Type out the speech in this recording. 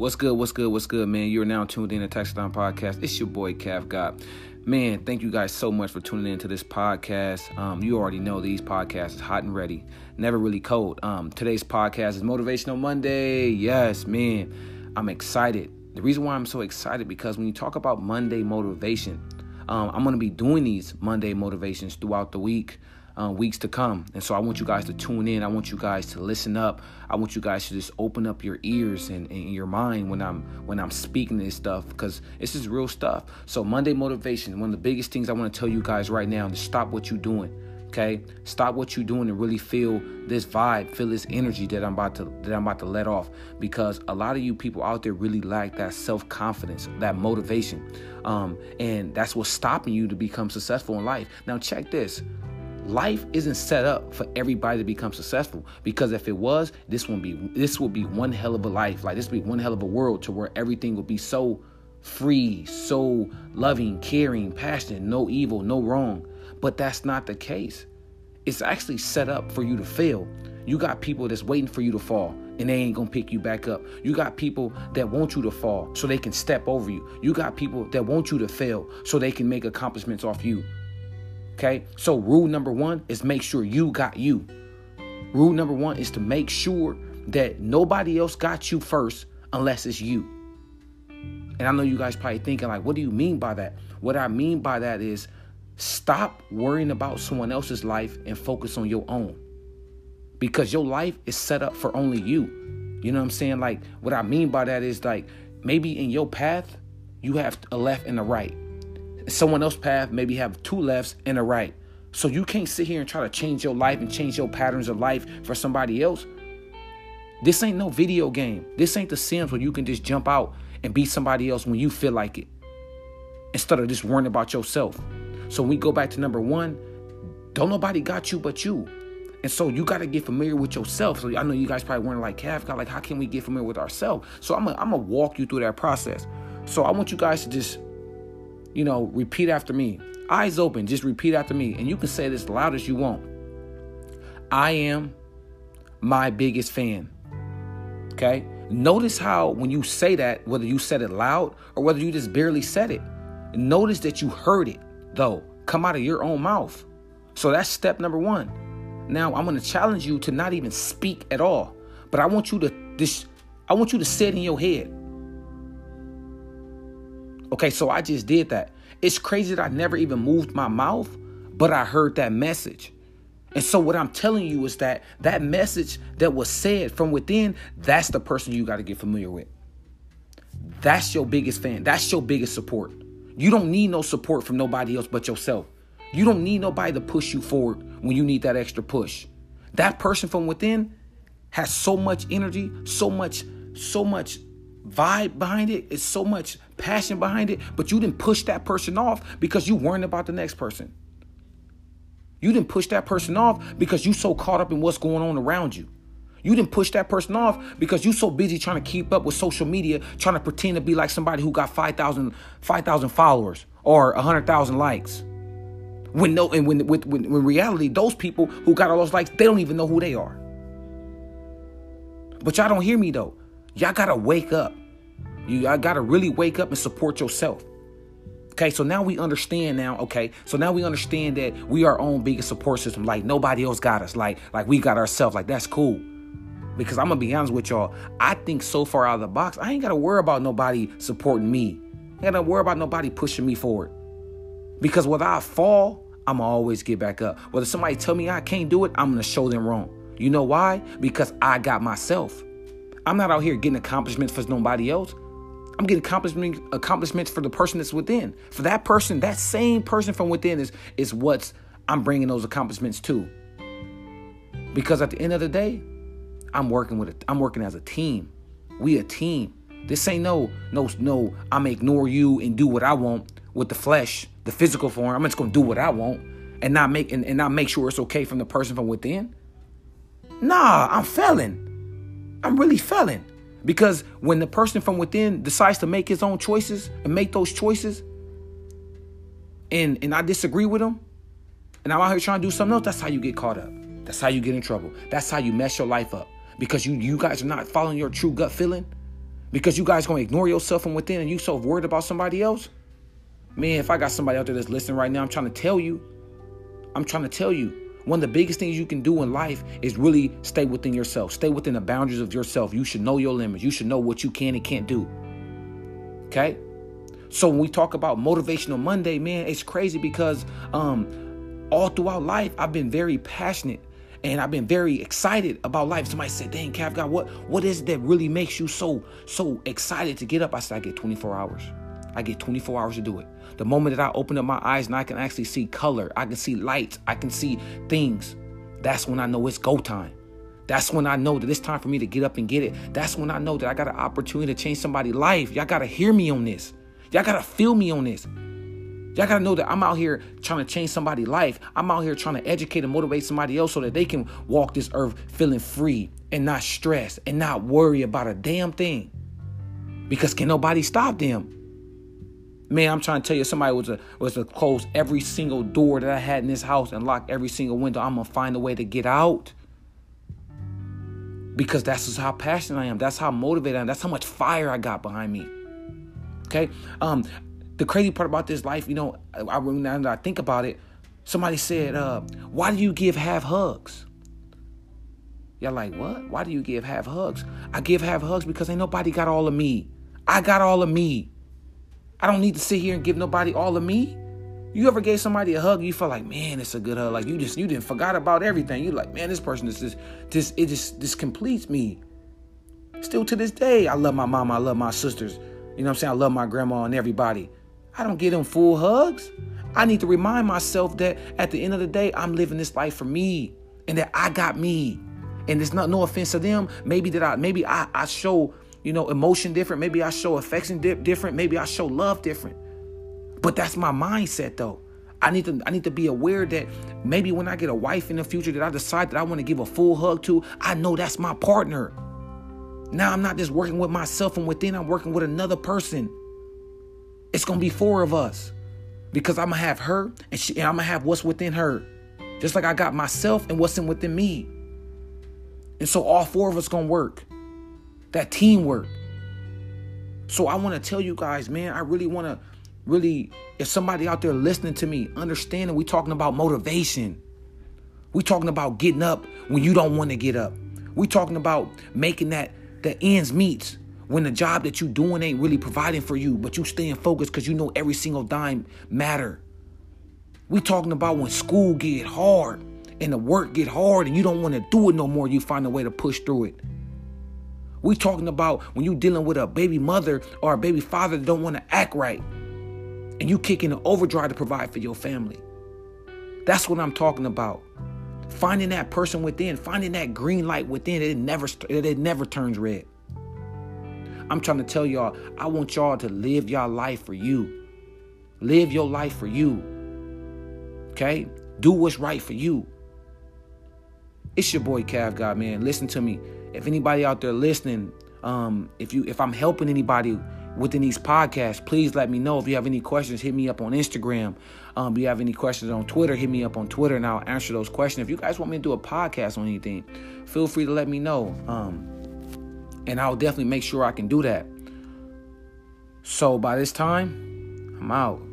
What's good? What's good? What's good, man? You're now tuned in to Touchdown Podcast. It's your boy Cav God. Man, thank you guys so much for tuning in to this podcast. Um, you already know these podcasts is hot and ready, never really cold. Um, today's podcast is Motivational Monday. Yes, man, I'm excited. The reason why I'm so excited because when you talk about Monday motivation, um, I'm gonna be doing these Monday motivations throughout the week uh, weeks to come. And so I want you guys to tune in. I want you guys to listen up. I want you guys to just open up your ears and, and your mind when I'm when I'm speaking this stuff because this is real stuff. So Monday motivation, one of the biggest things I want to tell you guys right now is stop what you're doing. Okay, stop what you're doing and really feel this vibe, feel this energy that I'm about to that I'm about to let off. Because a lot of you people out there really lack that self confidence, that motivation, um, and that's what's stopping you to become successful in life. Now check this: life isn't set up for everybody to become successful because if it was this would be this would be one hell of a life like this would be one hell of a world to where everything would be so free so loving caring passionate no evil no wrong but that's not the case it's actually set up for you to fail you got people that's waiting for you to fall and they ain't gonna pick you back up. You got people that want you to fall so they can step over you. You got people that want you to fail so they can make accomplishments off you. Okay? So, rule number one is make sure you got you. Rule number one is to make sure that nobody else got you first unless it's you. And I know you guys probably thinking, like, what do you mean by that? What I mean by that is stop worrying about someone else's life and focus on your own. Because your life is set up for only you. You know what I'm saying? Like, what I mean by that is like maybe in your path, you have a left and a right someone else's path maybe have two lefts and a right. So you can't sit here and try to change your life and change your patterns of life for somebody else. This ain't no video game. This ain't the Sims where you can just jump out and be somebody else when you feel like it. Instead of just worrying about yourself. So when we go back to number one, don't nobody got you but you. And so you got to get familiar with yourself. So I know you guys probably wondering like, God, like, how can we get familiar with ourselves? So I'm gonna walk you through that process. So I want you guys to just you know, repeat after me. Eyes open, just repeat after me. And you can say this loud as you want. I am my biggest fan. Okay? Notice how when you say that, whether you said it loud or whether you just barely said it, notice that you heard it, though, come out of your own mouth. So that's step number one. Now I'm gonna challenge you to not even speak at all. But I want you to this I want you to say it in your head. Okay, so I just did that. It's crazy that I never even moved my mouth, but I heard that message. And so what I'm telling you is that that message that was said from within, that's the person you got to get familiar with. That's your biggest fan. That's your biggest support. You don't need no support from nobody else but yourself. You don't need nobody to push you forward when you need that extra push. That person from within has so much energy, so much, so much vibe behind it. It's so much passion behind it, but you didn't push that person off because you weren't about the next person. You didn't push that person off because you so caught up in what's going on around you. You didn't push that person off because you so busy trying to keep up with social media, trying to pretend to be like somebody who got 5,000 5, followers or 100,000 likes. When no, and when, when, when, when reality, those people who got all those likes, they don't even know who they are. But y'all don't hear me though. Y'all gotta wake up. You I gotta really wake up and support yourself. Okay, so now we understand now, okay, so now we understand that we are our own biggest support system. Like nobody else got us. Like, like we got ourselves. Like that's cool. Because I'm gonna be honest with y'all, I think so far out of the box, I ain't gotta worry about nobody supporting me. I ain't gotta worry about nobody pushing me forward. Because whether I fall, I'ma always get back up. Whether somebody tell me I can't do it, I'm gonna show them wrong. You know why? Because I got myself. I'm not out here getting accomplishments for nobody else. I'm getting accomplishments accomplishments for the person that's within. For that person, that same person from within is is what I'm bringing those accomplishments to. Because at the end of the day, I'm working with I'm working as a team. We a team. This ain't no no no. I'm ignore you and do what I want with the flesh, the physical form. I'm just gonna do what I want and not make and, and not make sure it's okay from the person from within. Nah, I'm failing. I'm really failing. Because when the person from within decides to make his own choices and make those choices, and and I disagree with him, and I'm out here trying to do something else, that's how you get caught up. That's how you get in trouble. That's how you mess your life up. Because you you guys are not following your true gut feeling. Because you guys gonna ignore yourself from within and you so worried about somebody else? Man, if I got somebody out there that's listening right now, I'm trying to tell you. I'm trying to tell you. One of the biggest things you can do in life is really stay within yourself. Stay within the boundaries of yourself. You should know your limits. You should know what you can and can't do. Okay? So when we talk about motivational Monday, man, it's crazy because um all throughout life I've been very passionate and I've been very excited about life. Somebody said, "Dang, Cav, God, what what is it that really makes you so so excited to get up?" I said, "I get 24 hours. I get 24 hours to do it. The moment that I open up my eyes and I can actually see color, I can see light, I can see things. That's when I know it's go time. That's when I know that it's time for me to get up and get it. That's when I know that I got an opportunity to change somebody's life. Y'all gotta hear me on this. Y'all gotta feel me on this. Y'all gotta know that I'm out here trying to change somebody's life. I'm out here trying to educate and motivate somebody else so that they can walk this earth feeling free and not stressed and not worry about a damn thing. Because can nobody stop them? Man, I'm trying to tell you, somebody was to was to close every single door that I had in this house and lock every single window. I'm gonna find a way to get out. Because that's just how passionate I am. That's how motivated I am. That's how much fire I got behind me. Okay. Um, the crazy part about this life, you know, I, I now that I think about it, somebody said, uh, "Why do you give half hugs?" Y'all like what? Why do you give half hugs? I give half hugs because ain't nobody got all of me. I got all of me. I don't need to sit here and give nobody all of me. You ever gave somebody a hug? You felt like, man, it's a good hug. Like you just you didn't forgot about everything. You like, man, this person is just this it just this completes me. Still to this day, I love my mom. I love my sisters. You know what I'm saying? I love my grandma and everybody. I don't give them full hugs. I need to remind myself that at the end of the day, I'm living this life for me and that I got me. And it's not no offense to them. Maybe that I maybe I, I show, you know, emotion different. Maybe I show affection di- different. Maybe I show love different. But that's my mindset though. I need to I need to be aware that maybe when I get a wife in the future that I decide that I want to give a full hug to, I know that's my partner. Now I'm not just working with myself from within, I'm working with another person. It's gonna be four of us. Because I'm gonna have her and, she, and I'm gonna have what's within her. Just like I got myself and what's in within me. And so all four of us gonna work. That teamwork. So I wanna tell you guys, man, I really wanna really, if somebody out there listening to me, understanding we talking about motivation. We talking about getting up when you don't want to get up. We talking about making that the ends meet when the job that you doing ain't really providing for you, but you staying focused because you know every single dime matter. We talking about when school get hard and the work get hard and you don't want to do it no more, you find a way to push through it. We talking about when you dealing with a baby mother or a baby father that don't want to act right and you kicking an overdrive to provide for your family. That's what I'm talking about. Finding that person within, finding that green light within, it never it never turns red. I'm trying to tell y'all, I want y'all to live your life for you. Live your life for you. Okay? Do what's right for you. It's your boy Cav God, man. Listen to me. If anybody out there listening, um, if you if I'm helping anybody within these podcasts, please let me know. If you have any questions, hit me up on Instagram. Um, if you have any questions on Twitter, hit me up on Twitter and I'll answer those questions. If you guys want me to do a podcast on anything, feel free to let me know. Um, and I'll definitely make sure I can do that. So by this time, I'm out.